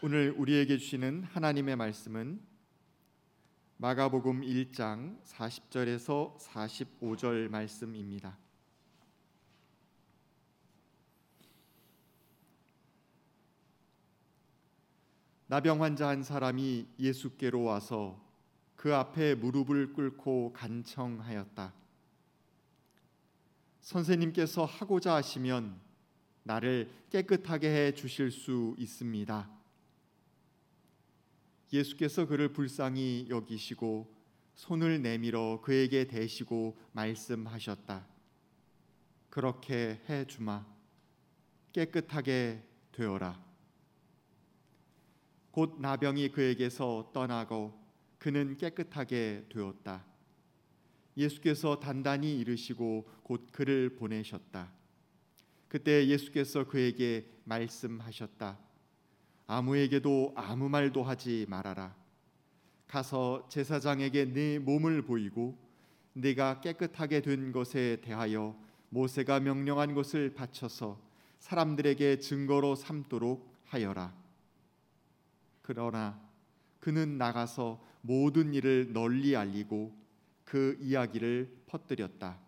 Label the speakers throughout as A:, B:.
A: 오늘 우리에게 주시는 하나님의 말씀은 마가복음 1장 40절에서 45절 말씀입니다. 나병 환자 한 사람이 예수께로 와서 그 앞에 무릎을 꿇고 간청하였다. 선생님께서 하고자 하시면 나를 깨끗하게 해 주실 수 있습니다. 예수께서 그를 불쌍히 여기시고 손을 내밀어 그에게 대시고 말씀하셨다. 그렇게 해 주마. 깨끗하게 되어라. 곧 나병이 그에게서 떠나고 그는 깨끗하게 되었다. 예수께서 단단히 이르시고 곧 그를 보내셨다. 그때 예수께서 그에게 말씀하셨다. 아무에게도 아무 말도 하지 말아라. 가서 제사장에게 네 몸을 보이고 네가 깨끗하게 된 것에 대하여 모세가 명령한 것을 바쳐서 사람들에게 증거로 삼도록 하여라. 그러나 그는 나가서 모든 일을 널리 알리고 그 이야기를 퍼뜨렸다.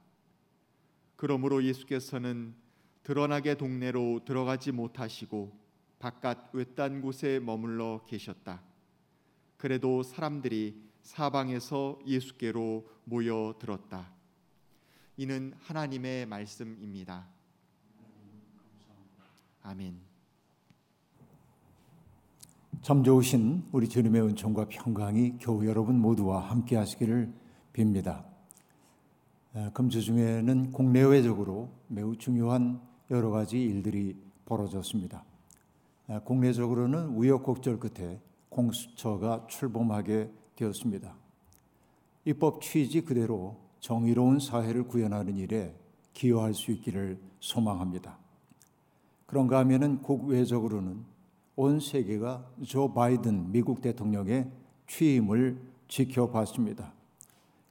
A: 그러므로 예수께서는 드러나게 동네로 들어가지 못하시고 바깥 외딴 곳에 머물러 계셨다. 그래도 사람들이 사방에서 예수께로 모여들었다. 이는 하나님의 말씀입니다. 아멘.
B: 참 좋으신 우리 주님의 은총과 평강이 교우 여러분 모두와 함께 하시기를 빕니다. 금주 중에는 국내외적으로 매우 중요한 여러 가지 일들이 벌어졌습니다. 국내적으로는 우여곡절 끝에 공수처가 출범하게 되었습니다. 입법 취지 그대로 정의로운 사회를 구현하는 일에 기여할 수 있기를 소망합니다. 그런가 하면은 국외적으로는 온 세계가 조 바이든 미국 대통령의 취임을 지켜봤습니다.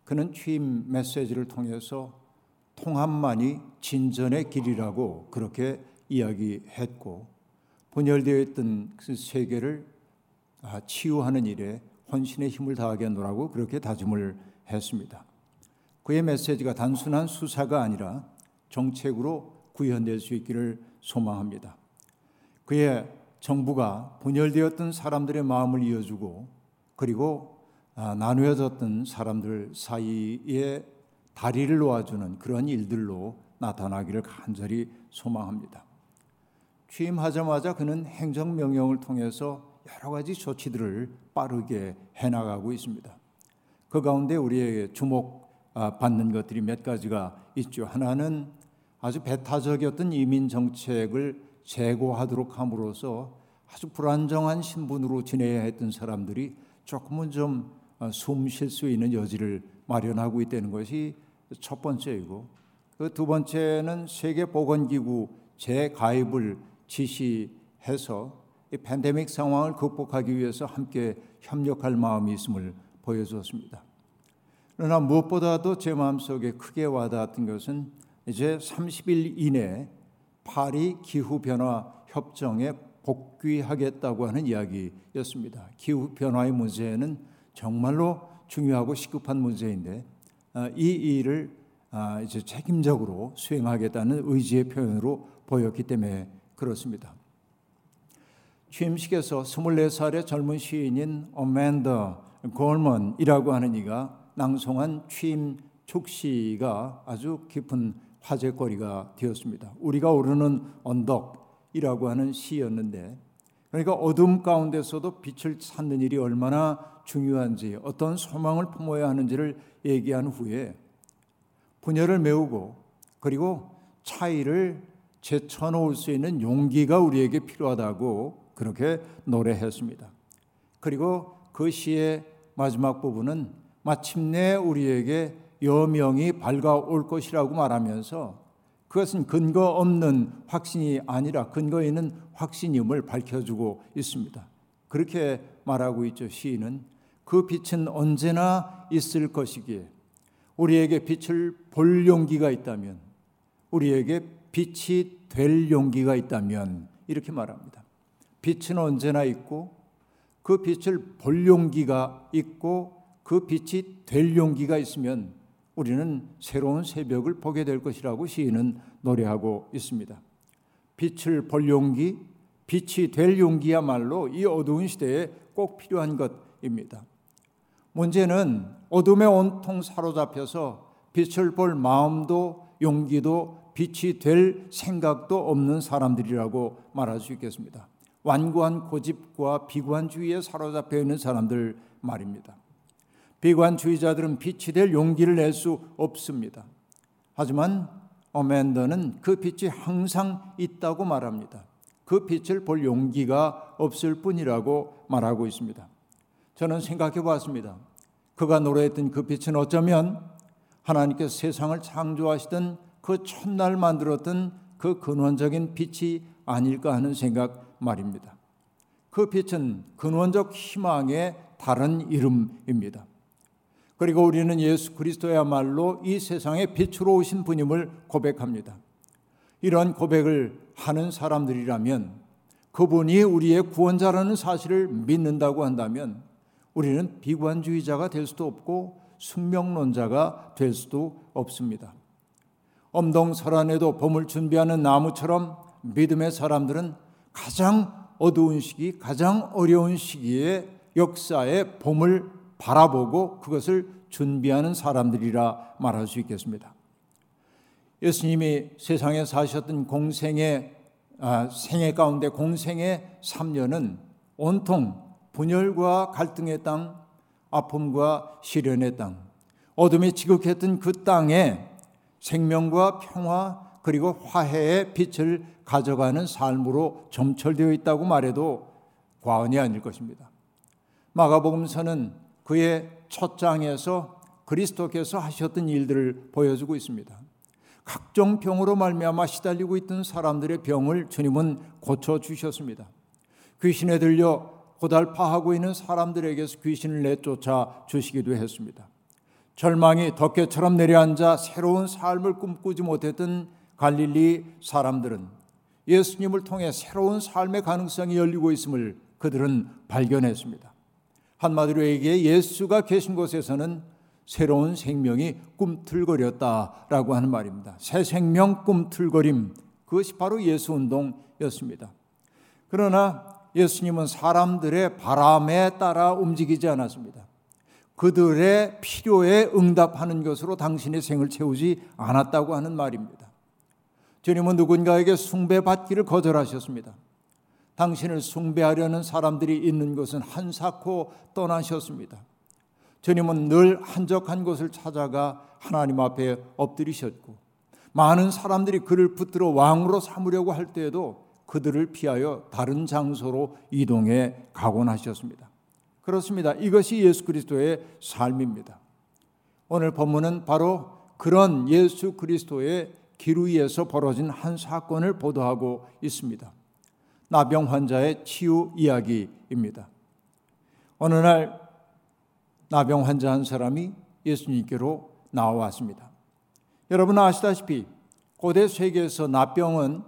B: 그는 취임 메시지를 통해서 통합만이 진전의 길이라고 그렇게 이야기했고 분열되어 있던 그 세계를 아, 치유하는 일에 헌신의 힘을 다하겠노라고 그렇게 다짐을 했습니다. 그의 메시지가 단순한 수사가 아니라 정책으로 구현될 수 있기를 소망합니다. 그의 정부가 분열되었던 사람들의 마음을 이어주고 그리고 아, 나누어졌던 사람들 사이에 다리를 놓아주는 그런 일들로 나타나기를 간절히 소망합니다. 취임하자마자 그는 행정명령을 통해서 여러 가지 조치들을 빠르게 해나가고 있습니다. 그 가운데 우리에게 주목받는 것들이 몇 가지가 있죠. 하나는 아주 배타적이었던 이민 정책을 재고하도록 함으로써 아주 불안정한 신분으로 지내야 했던 사람들이 조금은 좀 숨 쉴 수 있는 여지를 마련하고 있다는 것이 첫 번째이고 그 두 번째는 세계보건기구 재가입을 지시해서 이 팬데믹 상황을 극복하기 위해서 함께 협력할 마음이 있음을 보여주었습니다. 그러나 무엇보다도 제 마음속에 크게 와닿았던 것은 이제 30일 이내 파리 기후 변화 협정에 복귀하겠다고 하는 이야기였습니다. 기후 변화의 문제는 정말로 중요하고 시급한 문제인데 아, 이 일을 아, 이제 책임적으로 수행하겠다는 의지의 표현으로 보였기 때문에 그렇습니다. 취임식에서 24살의 젊은 시인인 어맨더 골먼이라고 하는 이가 낭송한 취임 축시가 아주 깊은 화제거리가 되었습니다. 우리가 오르는 언덕이라고 하는 시였는데 그러니까 어둠 가운데서도 빛을 찾는 일이 얼마나 중요한지 어떤 소망을 품어야 하는지를 얘기한 후에 분열을 메우고 그리고 차이를 제쳐놓을 수 있는 용기가 우리에게 필요하다고 그렇게 노래했습니다. 그리고 그 시의 마지막 부분은 마침내 우리에게 여명이 밝아올 것이라고 말하면서 그것은 근거 없는 확신이 아니라 근거 있는 확신임을 밝혀주고 있습니다. 그렇게 말하고 있죠. 시인은 그 빛은 언제나 있을 것이기에 우리에게 빛을 볼 용기가 있다면 우리에게 빛이 될 용기가 있다면 이렇게 말합니다. 빛은 언제나 있고 그 빛을 볼 용기가 있고 그 빛이 될 용기가 있으면 우리는 새로운 새벽을 보게 될 것이라고 시인은 노래하고 있습니다. 빛을 볼 용기, 빛이 될 용기야말로 이 어두운 시대에 꼭 필요한 것입니다. 문제는 어둠에 온통 사로잡혀서 빛을 볼 마음도 용기도 빛이 될 생각도 없는 사람들이라고 말할 수 있겠습니다. 완고한 고집과 비관주의에 사로잡혀 있는 사람들 말입니다. 비관주의자들은 빛이 될 용기를 낼 수 없습니다. 하지만 어맨더는 그 빛이 항상 있다고 말합니다. 그 빛을 볼 용기가 없을 뿐이라고 말하고 있습니다. 저는 생각해 보았습니다. 그가 노래했던 그 빛은 어쩌면 하나님께서 세상을 창조하시던 그 첫날 만들었던 그 근원적인 빛이 아닐까 하는 생각 말입니다. 그 빛은 근원적 희망의 다른 이름입니다. 그리고 우리는 예수 그리스도야말로 이 세상에 빛으로 오신 분임을 고백합니다. 이런 고백을 하는 사람들이라면 그분이 우리의 구원자라는 사실을 믿는다고 한다면 우리는 비관주의자가 될 수도 없고 숙명론자가 될 수도 없습니다. 엄동설안에도 봄을 준비하는 나무처럼 믿음의 사람들은 가장 어두운 시기, 가장 어려운 시기에 역사의 봄을 바라보고 그것을 준비하는 사람들이라 말할 수 있겠습니다. 예수님이 세상에 사셨던 공생의 아, 생애 가운데 공생의 3년은 온통 분열과 갈등의 땅, 아픔과 시련의 땅, 어둠이 지극했던 그 땅에 생명과 평화 그리고 화해의 빛을 가져가는 삶으로 점철되어 있다고 말해도 과언이 아닐 것입니다. 마가복음서는 그의 첫 장에서 그리스도께서 하셨던 일들을 보여주고 있습니다. 각종 병으로 말미암아 시달리고 있던 사람들의 병을 주님은 고쳐 주셨습니다. 귀신에 들려 고달파하고 있는 사람들에게서 귀신을 내쫓아 주시기도 했습니다. 절망이 덮개처럼 내려앉아 새로운 삶을 꿈꾸지 못했던 갈릴리 사람들은 예수님을 통해 새로운 삶의 가능성이 열리고 있음을 그들은 발견했습니다. 한마디로 얘기해 예수가 계신 곳에서는 새로운 생명이 꿈틀거렸다라고 하는 말입니다. 새 생명 꿈틀거림 그것이 바로 예수 운동이었습니다. 그러나 예수님은 사람들의 바람에 따라 움직이지 않았습니다. 그들의 필요에 응답하는 것으로 당신의 생을 채우지 않았다고 하는 말입니다. 주님은 누군가에게 숭배받기를 거절하셨습니다. 당신을 숭배하려는 사람들이 있는 것은 한사코 떠나셨습니다. 주님은 늘 한적한 곳을 찾아가 하나님 앞에 엎드리셨고 많은 사람들이 그를 붙들어 왕으로 삼으려고 할 때에도 그들을 피하여 다른 장소로 이동해 가곤 하셨습니다. 그렇습니다. 이것이 예수 그리스도의 삶입니다. 오늘 본문은 바로 그런 예수 그리스도의 길 위에서 벌어진 한 사건을 보도하고 있습니다. 나병 환자의 치유 이야기입니다. 어느 날 나병 환자 한 사람이 예수님께로 나왔습니다. 여러분 아시다시피 고대 세계에서 나병은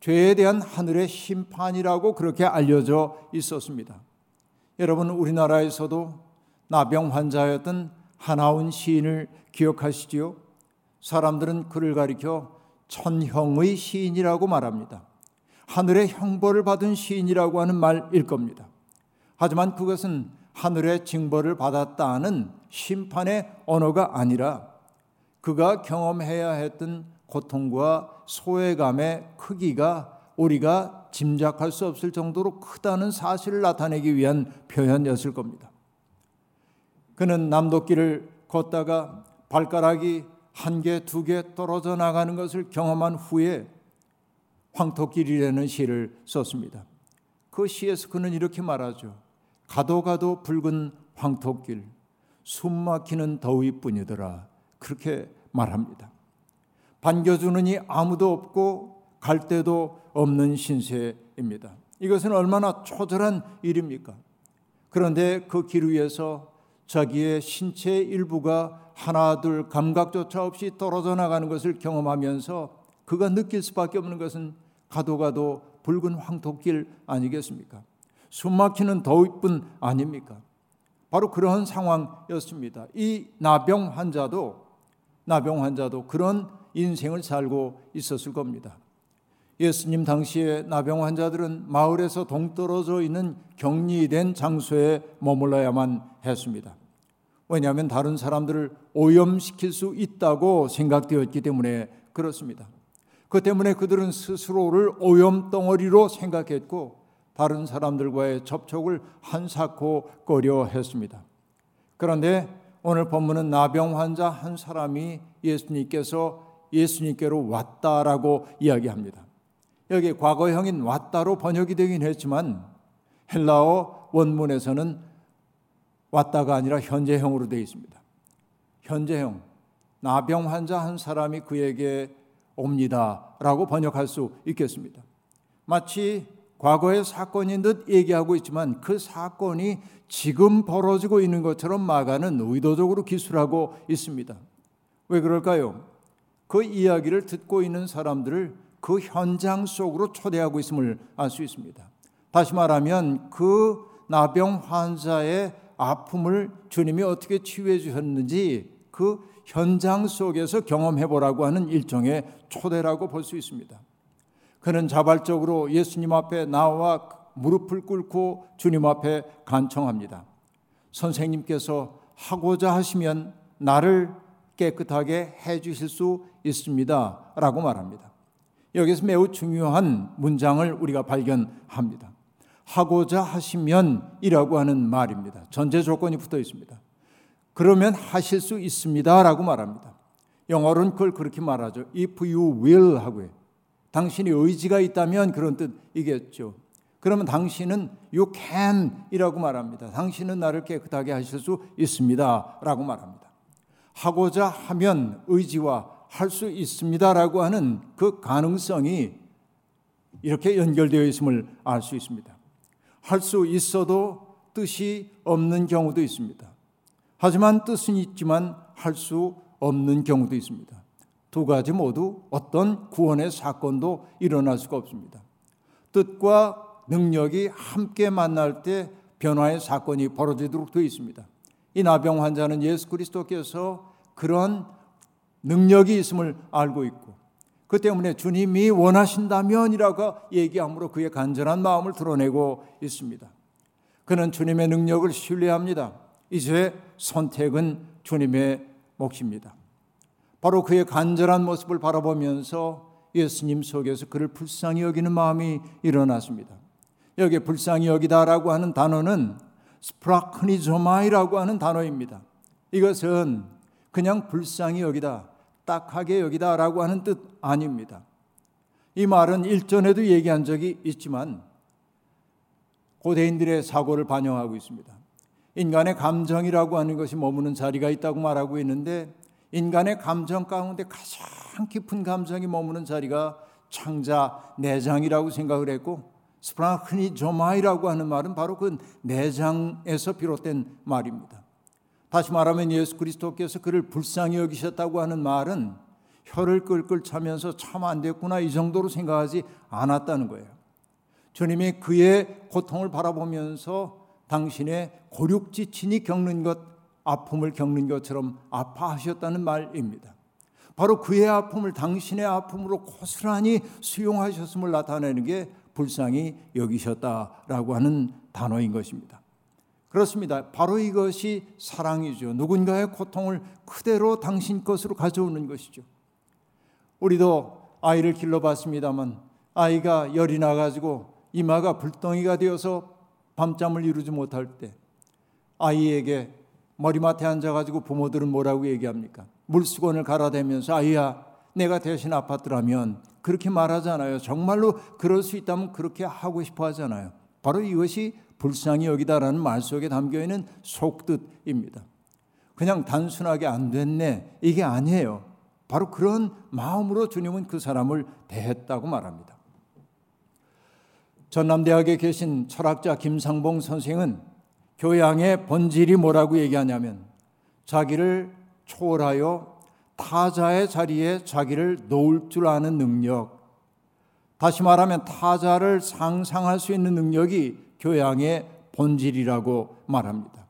B: 죄에 대한 하늘의 심판이라고 그렇게 알려져 있었습니다. 여러분 우리나라에서도 나병 환자였던 하나운 시인을 기억하시지요? 사람들은 그를 가리켜 천형의 시인이라고 말합니다. 하늘의 형벌을 받은 시인이라고 하는 말일 겁니다. 하지만 그것은 하늘의 징벌을 받았다는 심판의 언어가 아니라 그가 경험해야 했던 고통과 소외감의 크기가 우리가 짐작할 수 없을 정도로 크다는 사실을 나타내기 위한 표현이었을 겁니다. 그는 남도길을 걷다가 발가락이 한 개, 두 개 떨어져 나가는 것을 경험한 후에 황토길이라는 시를 썼습니다. 그 시에서 그는 이렇게 말하죠. 가도 가도 붉은 황토길, 숨 막히는 더위뿐이더라. 그렇게 말합니다. 반겨주는 이 아무도 없고 갈 데도 없는 신세입니다. 이것은 얼마나 초절한 일입니까? 그런데 그 길 위에서 자기의 신체 일부가 하나 둘 감각조차 없이 떨어져 나가는 것을 경험하면서 그가 느낄 수밖에 없는 것은 가도 가도 붉은 황토길 아니겠습니까? 숨막히는 더위뿐 아닙니까? 바로 그런 상황이었습니다. 이 나병 환자도 나병 환자도 그런 인생을 살고 있었을 겁니다. 예수님 당시에 나병 환자들은 마을에서 동떨어져 있는 격리된 장소에 머물러야만 했습니다. 왜냐하면 다른 사람들을 오염시킬 수 있다고 생각되었기 때문에 그렇습니다. 그 때문에 그들은 스스로를 오염 덩어리로 생각했고 다른 사람들과의 접촉을 한사코 꺼려 했습니다. 그런데 오늘 본문은 나병 환자 한 사람이 예수님께서 예수님께로 왔다라고 이야기합니다. 여기 과거형인 왔다로 번역이 되긴 했지만 헬라어 원문에서는 왔다가 아니라 현재형으로 되어 있습니다. 현재형. 나병 환자 한 사람이 그에게 옵니다라고 번역할 수 있겠습니다. 마치 과거의 사건인 듯 얘기하고 있지만 그 사건이 지금 벌어지고 있는 것처럼 마가는 의도적으로 기술하고 있습니다. 왜 그럴까요? 그 이야기를 듣고 있는 사람들을 그 현장 속으로 초대하고 있음을 알 수 있습니다. 다시 말하면 그 나병 환자의 아픔을 주님이 어떻게 치유해 주셨는지 그 현장 속에서 경험해 보라고 하는 일종의 초대라고 볼 수 있습니다. 그는 자발적으로 예수님 앞에 나와 무릎을 꿇고 주님 앞에 간청합니다. 선생님께서 하고자 하시면 나를 깨끗하게 해 주실 수 있습니다. 라고 말합니다. 여기서 매우 중요한 문장을 우리가 발견합니다. 하고자 하시면 이라고 하는 말입니다. 전제 조건이 붙어 있습니다. 그러면 하실 수 있습니다. 라고 말합니다. 영어로는 그걸 그렇게 말하죠. If you will 하고 요. 당신이 의지가 있다면 그런 뜻이겠죠. 그러면 당신은 you can 이라고 말합니다. 당신은 나를 깨끗하게 하실 수 있습니다. 라고 말합니다. 하고자 하면 의지와 할 수 있습니다라고 하는 그 가능성이 이렇게 연결되어 있음을 알 수 있습니다. 할 수 있어도 뜻이 없는 경우도 있습니다. 하지만 뜻은 있지만 할 수 없는 경우도 있습니다. 두 가지 모두 어떤 구원의 사건도 일어날 수가 없습니다. 뜻과 능력이 함께 만날 때 변화의 사건이 벌어지도록 되어 있습니다. 이 나병 환자는 예수 그리스도께서 그런 능력이 있음을 알고 있고 그 때문에 주님이 원하신다면이라고 얘기함으로 그의 간절한 마음을 드러내고 있습니다. 그는 주님의 능력을 신뢰합니다. 이제 선택은 주님의 몫입니다. 바로 그의 간절한 모습을 바라보면서 예수님 속에서 그를 불쌍히 여기는 마음이 일어났습니다. 여기 불쌍히 여기다라고 하는 단어는 스프라크니조마이라고 하는 단어입니다. 이것은 그냥 불쌍히 여기다, 딱하게 여기다라고 하는 뜻 아닙니다. 이 말은 일전에도 얘기한 적이 있지만 고대인들의 사고를 반영하고 있습니다. 인간의 감정이라고 하는 것이 머무는 자리가 있다고 말하고 있는데 인간의 감정 가운데 가장 깊은 감정이 머무는 자리가 창자 내장이라고 생각을 했고 스프라크니 조마이라고 하는 말은 바로 그 내장에서 비롯된 말입니다. 다시 말하면 예수 그리스도께서 그를 불쌍히 여기셨다고 하는 말은 혀를 끌끌 차면서 참 안 됐구나 이 정도로 생각하지 않았다는 거예요. 주님이 그의 고통을 바라보면서 당신의 고륙지친이 겪는 것, 아픔을 겪는 것처럼 아파하셨다는 말입니다. 바로 그의 아픔을 당신의 아픔으로 고스란히 수용하셨음을 나타내는 게 불쌍히 여기셨다라고 하는 단어인 것입니다. 그렇습니다. 바로 이것이 사랑이죠. 누군가의 고통을 그대로 당신 것으로 가져오는 것이죠. 우리도 아이를 길러봤습니다만 아이가 열이 나가지고 이마가 불덩이가 되어서 밤잠을 이루지 못할 때 아이에게 머리맡에 앉아가지고 부모들은 뭐라고 얘기합니까? 물수건을 갈아대면서 아이야 내가 대신 아팠더라면 그렇게 말하잖아요. 정말로 그럴 수 있다면 그렇게 하고 싶어 하잖아요. 바로 이것이 불쌍히 여기다라는 말 속에 담겨 있는 속뜻입니다. 그냥 단순하게 안 됐네 이게 아니에요. 바로 그런 마음으로 주님은 그 사람을 대했다고 말합니다. 전남대학에 계신 철학자 김상봉 선생은 교양의 본질이 뭐라고 얘기하냐면 자기를 초월하여 타자의 자리에 자기를 놓을 줄 아는 능력, 다시 말하면 타자를 상상할 수 있는 능력이 교양의 본질이라고 말합니다.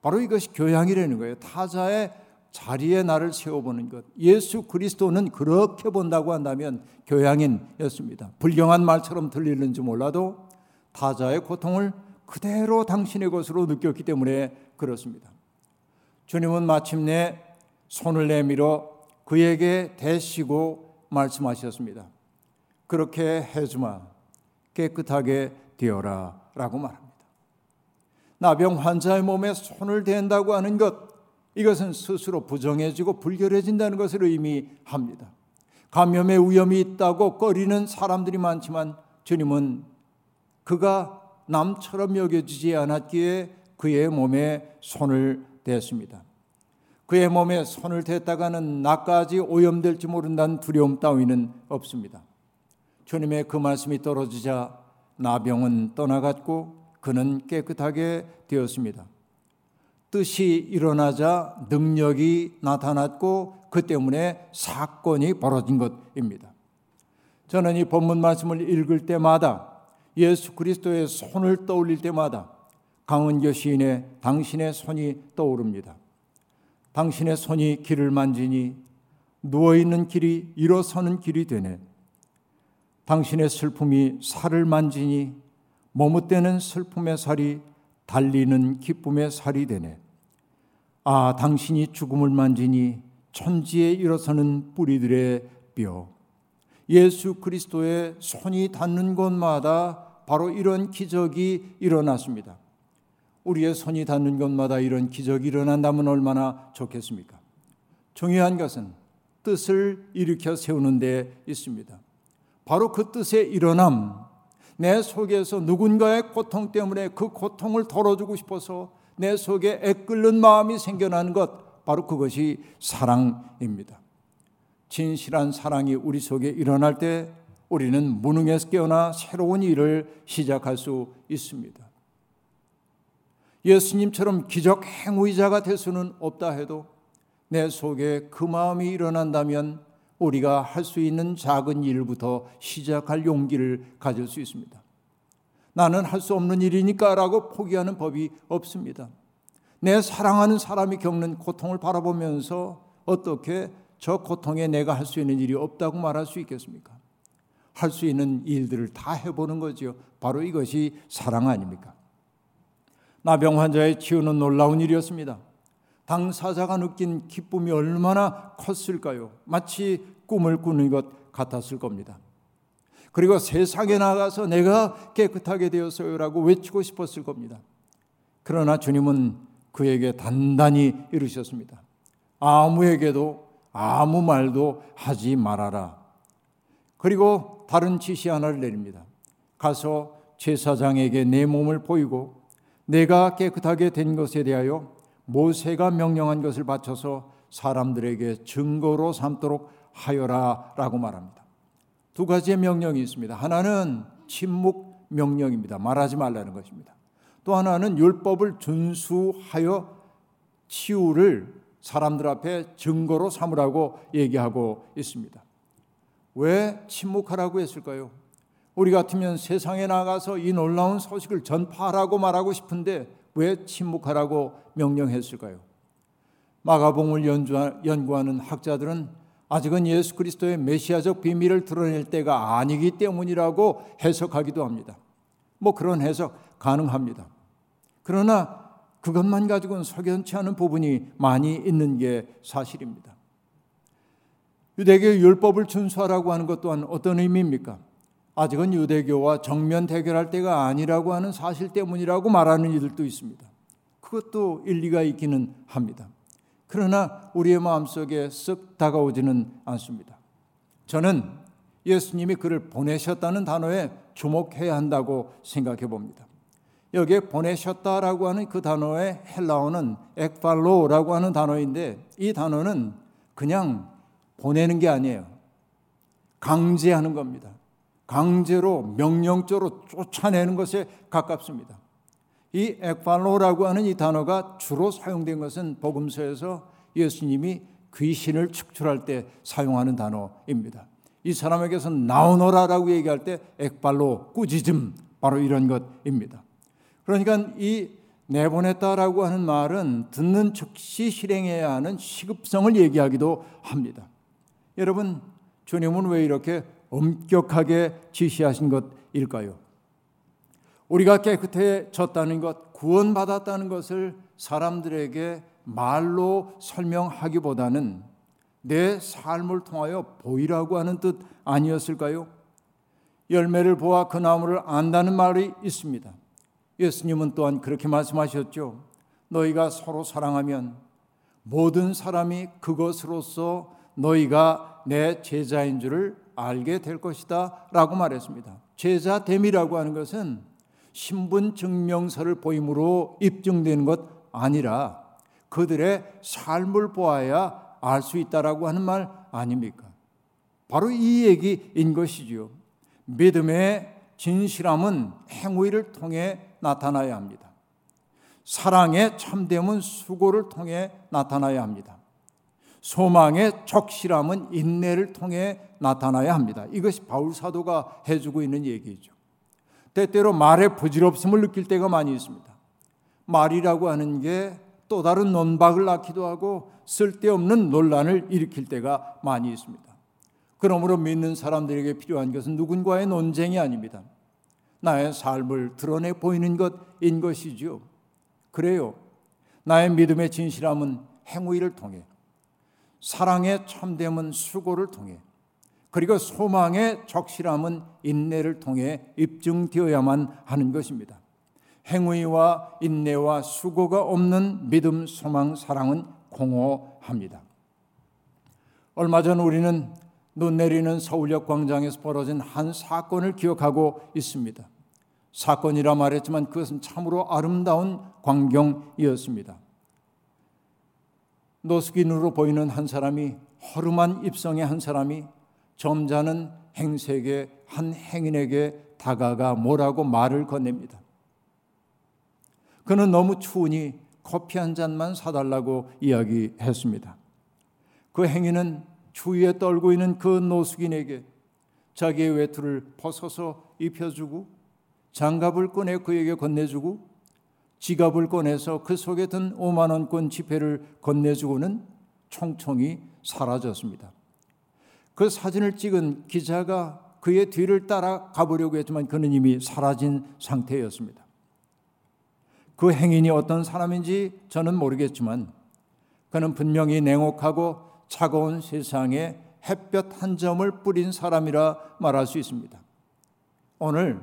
B: 바로 이것이 교양이라는 거예요. 타자의 자리에 나를 세워보는 것. 예수 그리스도는 그렇게 본다고 한다면 교양인이었습니다. 불경한 말처럼 들리는지 몰라도 타자의 고통을 그대로 당신의 것으로 느꼈기 때문에 그렇습니다. 주님은 마침내 손을 내밀어 그에게 대시고 말씀하셨습니다. 그렇게 해주마 깨끗하게 되어라 라고 말합니다. 나병 환자의 몸에 손을 댄다고 하는 것 이것은 스스로 부정해지고 불결해진다는 것을 의미합니다. 감염의 위험이 있다고 꺼리는 사람들이 많지만 주님은 그가 남처럼 여겨지지 않았기에 그의 몸에 손을 댔습니다. 그의 몸에 손을 댔다가는 나까지 오염될지 모른다는 두려움 따위는 없습니다. 주님의 그 말씀이 떨어지자 나병은 떠나갔고 그는 깨끗하게 되었습니다. 뜻이 일어나자 능력이 나타났고 그 때문에 사건이 벌어진 것입니다. 저는 이 본문 말씀을 읽을 때마다 예수 그리스도의 손을 떠올릴 때마다 강은교 시인의 당신의 손이 떠오릅니다. 당신의 손이 길을 만지니 누워있는 길이 일어서는 길이 되네. 당신의 슬픔이 살을 만지니 머뭇대는 슬픔의 살이 달리는 기쁨의 살이 되네. 아, 당신이 죽음을 만지니 천지에 일어서는 뿌리들의 뼈. 예수 그리스도의 손이 닿는 곳마다 바로 이런 기적이 일어났습니다. 우리의 손이 닿는 곳마다 이런 기적이 일어난다면 얼마나 좋겠습니까? 중요한 것은 뜻을 일으켜 세우는 데 있습니다. 바로 그 뜻의 일어남, 내 속에서 누군가의 고통 때문에 그 고통을 덜어주고 싶어서 내 속에 애끓는 마음이 생겨나는 것, 바로 그것이 사랑입니다. 진실한 사랑이 우리 속에 일어날 때 우리는 무능에서 깨어나 새로운 일을 시작할 수 있습니다. 예수님처럼 기적 행위자가 될 수는 없다 해도 내 속에 그 마음이 일어난다면 우리가 할 수 있는 작은 일부터 시작할 용기를 가질 수 있습니다. 나는 할 수 없는 일이니까 라고 포기하는 법이 없습니다. 내 사랑하는 사람이 겪는 고통을 바라보면서 어떻게 저 고통에 내가 할 수 있는 일이 없다고 말할 수 있겠습니까? 할 수 있는 일들을 다 해보는 거죠. 바로 이것이 사랑 아닙니까? 나병 환자의 치유는 놀라운 일이었습니다. 당사자가 느낀 기쁨이 얼마나 컸을까요? 마치 꿈을 꾸는 것 같았을 겁니다. 그리고 세상에 나가서 내가 깨끗하게 되었어요라고 외치고 싶었을 겁니다. 그러나 주님은 그에게 단단히 이르셨습니다. 아무에게도 아무 말도 하지 말아라. 그리고 다른 지시 하나를 내립니다. 가서 제사장에게 내 몸을 보이고 내가 깨끗하게 된 것에 대하여 모세가 명령한 것을 바쳐서 사람들에게 증거로 삼도록 하여라라고 말합니다. 두 가지의 명령이 있습니다. 하나는 침묵 명령입니다. 말하지 말라는 것입니다. 또 하나는 율법을 준수하여 치유를 사람들 앞에 증거로 삼으라고 얘기하고 있습니다. 왜 침묵하라고 했을까요? 우리 같으면 세상에 나가서 이 놀라운 소식을 전파하라고 말하고 싶은데 왜 침묵하라고 명령했을까요? 마가봉을 연구하는 학자들은 아직은 예수 그리스도의 메시아적 비밀을 드러낼 때가 아니기 때문이라고 해석하기도 합니다. 뭐 그런 해석 가능합니다. 그러나 그것만 가지고는 석연치 않은 부분이 많이 있는 게 사실입니다. 유대교 율법을 준수하라고 하는 것 또한 어떤 의미입니까? 아직은 유대교와 정면 대결할 때가 아니라고 하는 사실 때문이라고 말하는 이들도 있습니다. 그것도 일리가 있기는 합니다. 그러나 우리의 마음속에 쓱 다가오지는 않습니다. 저는 예수님이 그를 보내셨다는 단어에 주목해야 한다고 생각해 봅니다. 여기에 보내셨다라고 하는 그 단어의 헬라어는 ek발로라고 하는 단어인데 이 단어는 그냥 보내는 게 아니에요. 강제하는 겁니다. 강제로 명령적으로 쫓아내는 것에 가깝습니다. 이 ek발로라고 하는 이 단어가 주로 사용된 것은 복음서에서 예수님이 귀신을 축출할 때 사용하는 단어입니다. 이 사람에게서 나오너라라고 얘기할 때 액발로 꾸짖음 바로 이런 것입니다. 그러니까 이 내보냈다라고 하는 말은 듣는 즉시 실행해야 하는 시급성을 얘기하기도 합니다. 여러분, 주님은 왜 이렇게 엄격하게 지시하신 것일까요? 우리가 깨끗해졌다는 것, 구원받았다는 것을 사람들에게 말로 설명하기보다는 내 삶을 통하여 보이라고 하는 뜻 아니었을까요? 열매를 보아 그 나무를 안다는 말이 있습니다. 예수님은 또한 그렇게 말씀하셨죠. 너희가 서로 사랑하면 모든 사람이 그것으로서 너희가 내 제자인 줄을 알게 될 것이다 라고 말했습니다. 제자 됨이라고 하는 것은 신분 증명서를 보임으로 입증되는 것 아니라 그들의 삶을 보아야 알 수 있다라고 하는 말 아닙니까? 바로 이 얘기인 것이지요. 믿음의 진실함은 행위를 통해 나타나야 합니다. 사랑의 참됨은 수고를 통해 나타나야 합니다. 소망의 적실함은 인내를 통해 나타나야 합니다. 이것이 바울 사도가 해주고 있는 얘기죠. 때때로 말의 부질없음을 느낄 때가 많이 있습니다. 말이라고 하는 게 또 다른 논박을 낳기도 하고 쓸데없는 논란을 일으킬 때가 많이 있습니다. 그러므로 믿는 사람들에게 필요한 것은 누군가의 논쟁이 아닙니다. 나의 삶을 드러내 보이는 것인 것이죠. 그래요. 나의 믿음의 진실함은 행위를 통해 사랑의 참됨은 수고를 통해 그리고 소망의 적실함은 인내를 통해 입증되어야만 하는 것입니다. 행위와 인내와 수고가 없는 믿음, 소망, 사랑은 공허합니다. 얼마 전 우리는 눈 내리는 서울역 광장에서 벌어진 한 사건을 기억하고 있습니다. 사건이라 말했지만 그것은 참으로 아름다운 광경이었습니다. 노숙인으로 보이는 한 사람이 허름한 입성의 한 사람이 점잖은 행색의 한 행인에게 다가가 뭐라고 말을 건넵니다. 그는 너무 추우니 커피 한 잔만 사달라고 이야기했습니다. 그 행인은 추위에 떨고 있는 그 노숙인에게 자기의 외투를 벗어서 입혀주고 장갑을 꺼내 그에게 건네주고 지갑을 꺼내서 그 속에 든 5만 원권 지폐를 건네주고는 총총히 사라졌습니다. 그 사진을 찍은 기자가 그의 뒤를 따라 가보려고 했지만 그는 이미 사라진 상태였습니다. 그 행인이 어떤 사람인지 저는 모르겠지만 그는 분명히 냉혹하고 차가운 세상에 햇볕 한 점을 뿌린 사람이라 말할 수 있습니다. 오늘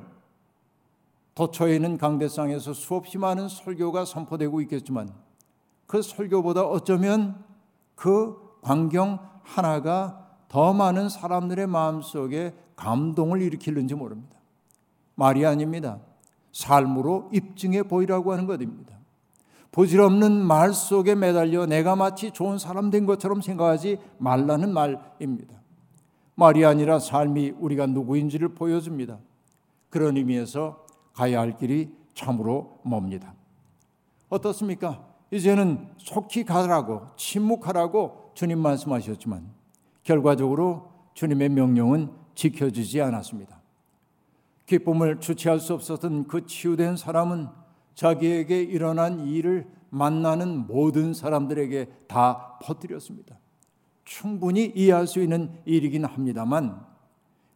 B: 도처에 있는 강대상에서 수없이 많은 설교가 선포되고 있겠지만 그 설교보다 어쩌면 그 광경 하나가 더 많은 사람들의 마음속에 감동을 일으키는지 모릅니다. 말이 아닙니다. 삶으로 입증해 보이라고 하는 것입니다. 부질없는 말 속에 매달려 내가 마치 좋은 사람 된 것처럼 생각하지 말라는 말입니다. 말이 아니라 삶이 우리가 누구인지를 보여줍니다. 그런 의미에서 가야 할 길이 참으로 멉니다. 어떻습니까? 이제는 속히 가라고 침묵하라고 주님 말씀하셨지만 결과적으로 주님의 명령은 지켜지지 않았습니다. 기쁨을 주체할 수 없었던 그 치유된 사람은 자기에게 일어난 일을 만나는 모든 사람들에게 다 퍼뜨렸습니다. 충분히 이해할 수 있는 일이긴 합니다만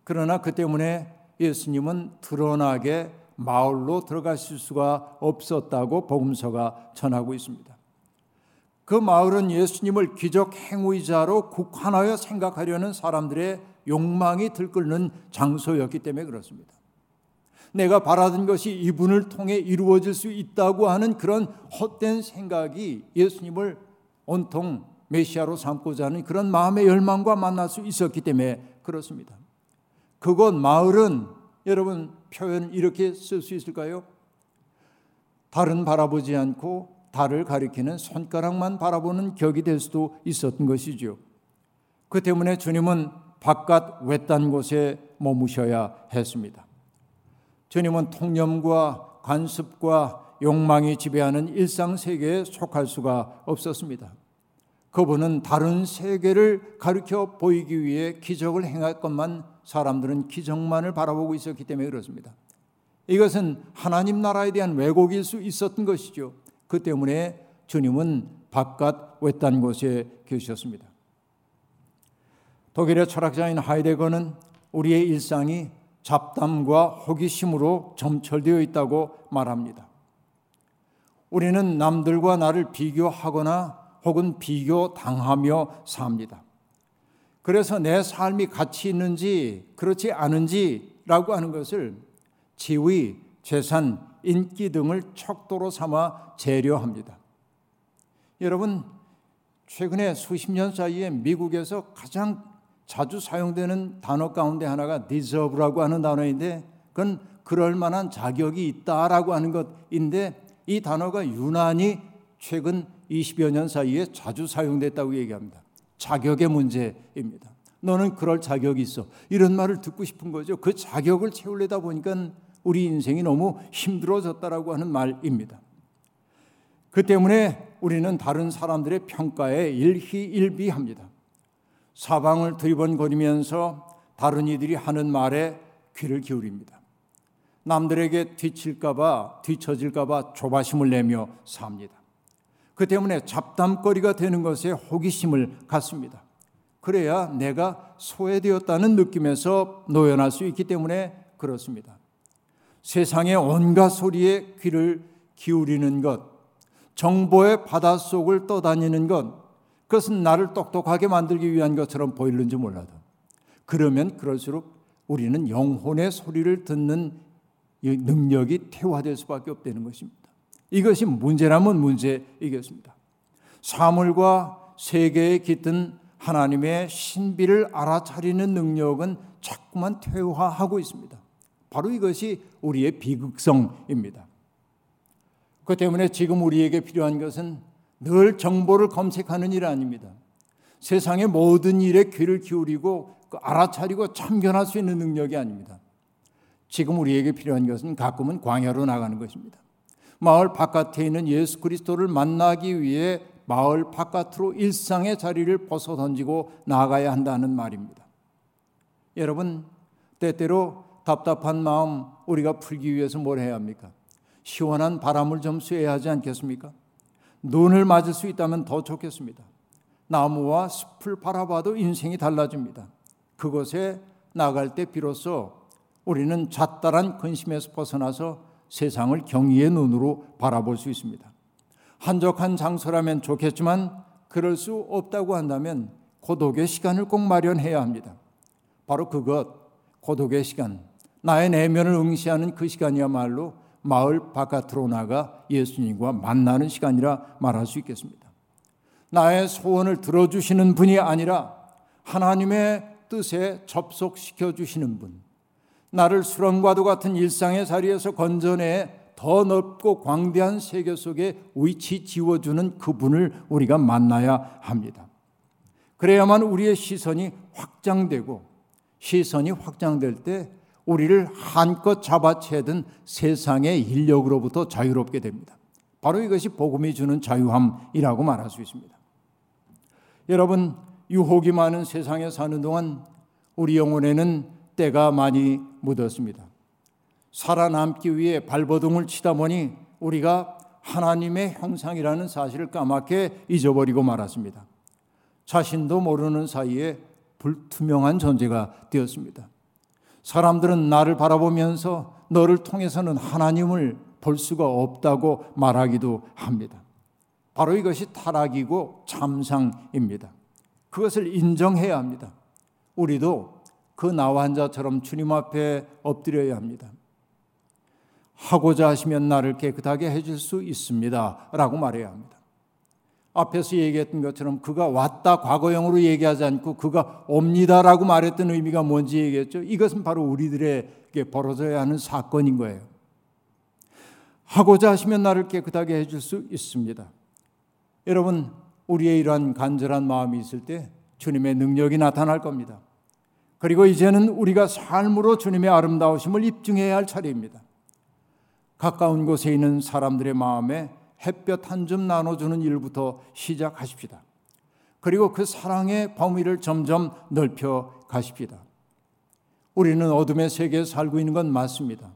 B: 그러나 그 때문에 예수님은 드러나게 마을로 들어가실 수가 없었다고 복음서가 전하고 있습니다. 그 마을은 예수님을 기적 행위자로 국한하여 생각하려는 사람들의 욕망이 들끓는 장소였기 때문에 그렇습니다. 내가 바라던 것이 이분을 통해 이루어질 수 있다고 하는 그런 헛된 생각이 예수님을 온통 메시아로 삼고자 하는 그런 마음의 열망과 만날 수 있었기 때문에 그렇습니다. 그곳 마을은 여러분 표현 이렇게 쓸 수 있을까요? 달은 바라보지 않고 달을 가리키는 손가락만 바라보는 격이 될 수도 있었던 것이죠. 그 때문에 주님은 바깥 외딴 곳에 머무셔야 했습니다. 주님은 통념과 관습과 욕망이 지배하는 일상 세계에 속할 수가 없었습니다. 그분은 다른 세계를 가르쳐 보이기 위해 기적을 행할 것만 사람들은 기적만을 바라보고 있었기 때문에 그렇습니다. 이것은 하나님 나라에 대한 왜곡일 수 있었던 것이죠. 그 때문에 주님은 바깥 외딴 곳에 계셨습니다. 독일의 철학자인 하이데거는 우리의 일상이 잡담과 호기심으로 점철되어 있다고 말합니다. 우리는 남들과 나를 비교하거나 혹은 비교당하며 삽니다. 그래서 내 삶이 가치 있는지 그렇지 않은지라고 하는 것을 지위, 재산, 인기 등을 척도로 삼아 재려합니다. 여러분, 최근에 수십 년 사이에 미국에서 가장 자주 사용되는 단어 가운데 하나가 deserve라고 하는 단어인데 그건 그럴 만한 자격이 있다라고 하는 것인데 이 단어가 유난히 최근 20여 년 사이에 자주 사용됐다고 얘기합니다. 자격의 문제입니다. 너는 그럴 자격이 있어. 이런 말을 듣고 싶은 거죠. 그 자격을 채우려다 보니까 우리 인생이 너무 힘들어졌다라고 하는 말입니다. 그 때문에 우리는 다른 사람들의 평가에 일희일비합니다. 사방을 들이번거리면서 다른 이들이 하는 말에 귀를 기울입니다. 남들에게 뒤칠까봐 뒤처질까봐 조바심을 내며 삽니다. 그 때문에 잡담거리가 되는 것에 호기심을 갖습니다. 그래야 내가 소외되었다는 느낌에서 노연할 수 있기 때문에 그렇습니다. 세상의 온갖 소리에 귀를 기울이는 것, 정보의 바닷속을 떠다니는 것, 그것은 나를 똑똑하게 만들기 위한 것처럼 보이는지 몰라도 그러면 그럴수록 우리는 영혼의 소리를 듣는 능력이 퇴화될 수밖에 없다는 것입니다. 이것이 문제라면 문제이겠습니다. 사물과 세계에 깃든 하나님의 신비를 알아차리는 능력은 자꾸만 퇴화하고 있습니다. 바로 이것이 우리의 비극성입니다. 그 때문에 지금 우리에게 필요한 것은 늘 정보를 검색하는 일 아닙니다. 세상의 모든 일에 귀를 기울이고 그 알아차리고 참견할 수 있는 능력이 아닙니다. 지금 우리에게 필요한 것은 가끔은 광야로 나가는 것입니다. 마을 바깥에 있는 예수 그리스도를 만나기 위해 마을 바깥으로 일상의 자리를 벗어 던지고 나가야 한다는 말입니다. 여러분, 때때로 답답한 마음 우리가 풀기 위해서 뭘 해야 합니까? 시원한 바람을 좀 쐬야 하지 않겠습니까? 눈을 맞을 수 있다면 더 좋겠습니다. 나무와 숲을 바라봐도 인생이 달라집니다. 그곳에 나갈 때 비로소 우리는 잣다란 근심에서 벗어나서 세상을 경의의 눈으로 바라볼 수 있습니다. 한적한 장소라면 좋겠지만 그럴 수 없다고 한다면 고독의 시간을 꼭 마련해야 합니다. 바로 그것, 고독의 시간, 나의 내면을 응시하는 그 시간이야말로 마을 바깥으로 나가 예수님과 만나는 시간이라 말할 수 있겠습니다. 나의 소원을 들어주시는 분이 아니라 하나님의 뜻에 접속시켜 주시는 분, 나를 수렁과도 같은 일상의 자리에서 건져내 더 넓고 광대한 세계 속에 위치 지워주는 그분을 우리가 만나야 합니다. 그래야만 우리의 시선이 확장되고 시선이 확장될 때 우리를 한껏 잡아채든 세상의 인력으로부터 자유롭게 됩니다. 바로 이것이 복음이 주는 자유함이라고 말할 수 있습니다. 여러분, 유혹이 많은 세상에 사는 동안 우리 영혼에는 때가 많이 묻었습니다. 살아남기 위해 발버둥을 치다 보니 우리가 하나님의 형상이라는 사실을 까맣게 잊어버리고 말았습니다. 자신도 모르는 사이에 불투명한 존재가 되었습니다. 사람들은 나를 바라보면서 너를 통해서는 하나님을 볼 수가 없다고 말하기도 합니다. 바로 이것이 타락이고 참상입니다. 그것을 인정해야 합니다. 우리도 그한 자처럼 주님 앞에 엎드려야 합니다. 하고자 하시면 나를 깨끗하게 해줄 수 있습니다. 라고 말해야 합니다. 앞에서 얘기했던 것처럼 그가 왔다 과거형으로 얘기하지 않고 그가 옵니다 라고 말했던 의미가 뭔지 얘기했죠. 이것은 바로 우리들에게 벌어져야 하는 사건인 거예요. 하고자 하시면 나를 깨끗하게 해줄 수 있습니다. 여러분, 우리의 이러한 간절한 마음이 있을 때 주님의 능력이 나타날 겁니다. 그리고 이제는 우리가 삶으로 주님의 아름다우심을 입증해야 할 차례입니다. 가까운 곳에 있는 사람들의 마음에 햇볕 한 점 나눠주는 일부터 시작하십시다. 그리고 그 사랑의 범위를 점점 넓혀 가십시다. 우리는 어둠의 세계에 살고 있는 건 맞습니다.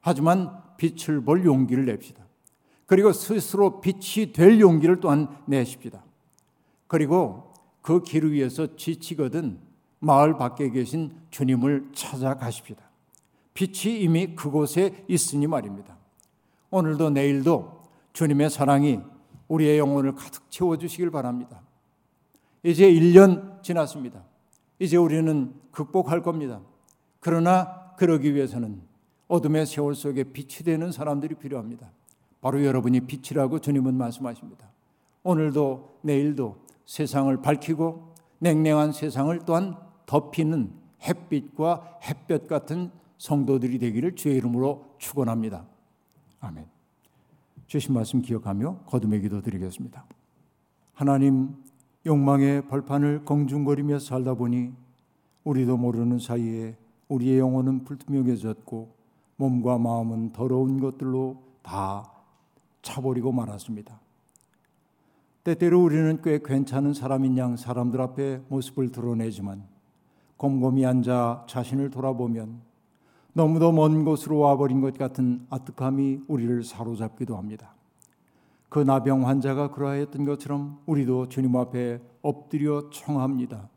B: 하지만 빛을 볼 용기를 냅시다. 그리고 스스로 빛이 될 용기를 또한 내십시다. 그리고 그 길을 위해서 지치거든 마을 밖에 계신 주님을 찾아가십시다. 빛이 이미 그곳에 있으니 말입니다. 오늘도 내일도 주님의 사랑이 우리의 영혼을 가득 채워주시길 바랍니다. 이제 1년 지났습니다. 이제 우리는 극복할 겁니다. 그러나 그러기 위해서는 어둠의 세월 속에 빛이 되는 사람들이 필요합니다. 바로 여러분이 빛이라고 주님은 말씀하십니다. 오늘도 내일도 세상을 밝히고 냉랭한 세상을 또한 덮이는 햇빛과 햇볕 같은 성도들이 되기를 주의 이름으로 축원합니다. 아멘. 주신 말씀 기억하며 거듭의 기도 드리겠습니다. 하나님 욕망의 벌판을 공중거리며 살다 보니 우리도 모르는 사이에 우리의 영혼은 불투명해졌고 몸과 마음은 더러운 것들로 다 차버리고 말았습니다. 때때로 우리는 꽤 괜찮은 사람인 양 사람들 앞에 모습을 드러내지만 곰곰이 앉아 자신을 돌아보면 너무도 먼 곳으로 와버린 것 같은 아득함이 우리를 사로잡기도 합니다. 그 나병 환자가 그러하였던 것처럼 우리도 주님 앞에 엎드려 청합니다.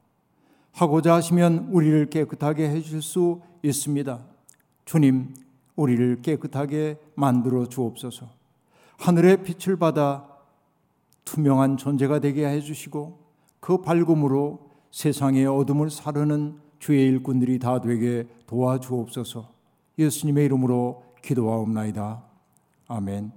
B: 하고자 하시면 우리를 깨끗하게 해줄 수 있습니다. 주님, 우리를 깨끗하게 만들어 주옵소서. 하늘의 빛을 받아 투명한 존재가 되게 해주시고 그 밝음으로 세상의 어둠을 사르는 주의 일꾼들이 다 되게 도와주옵소서. 예수님의 이름으로 기도하옵나이다. 아멘.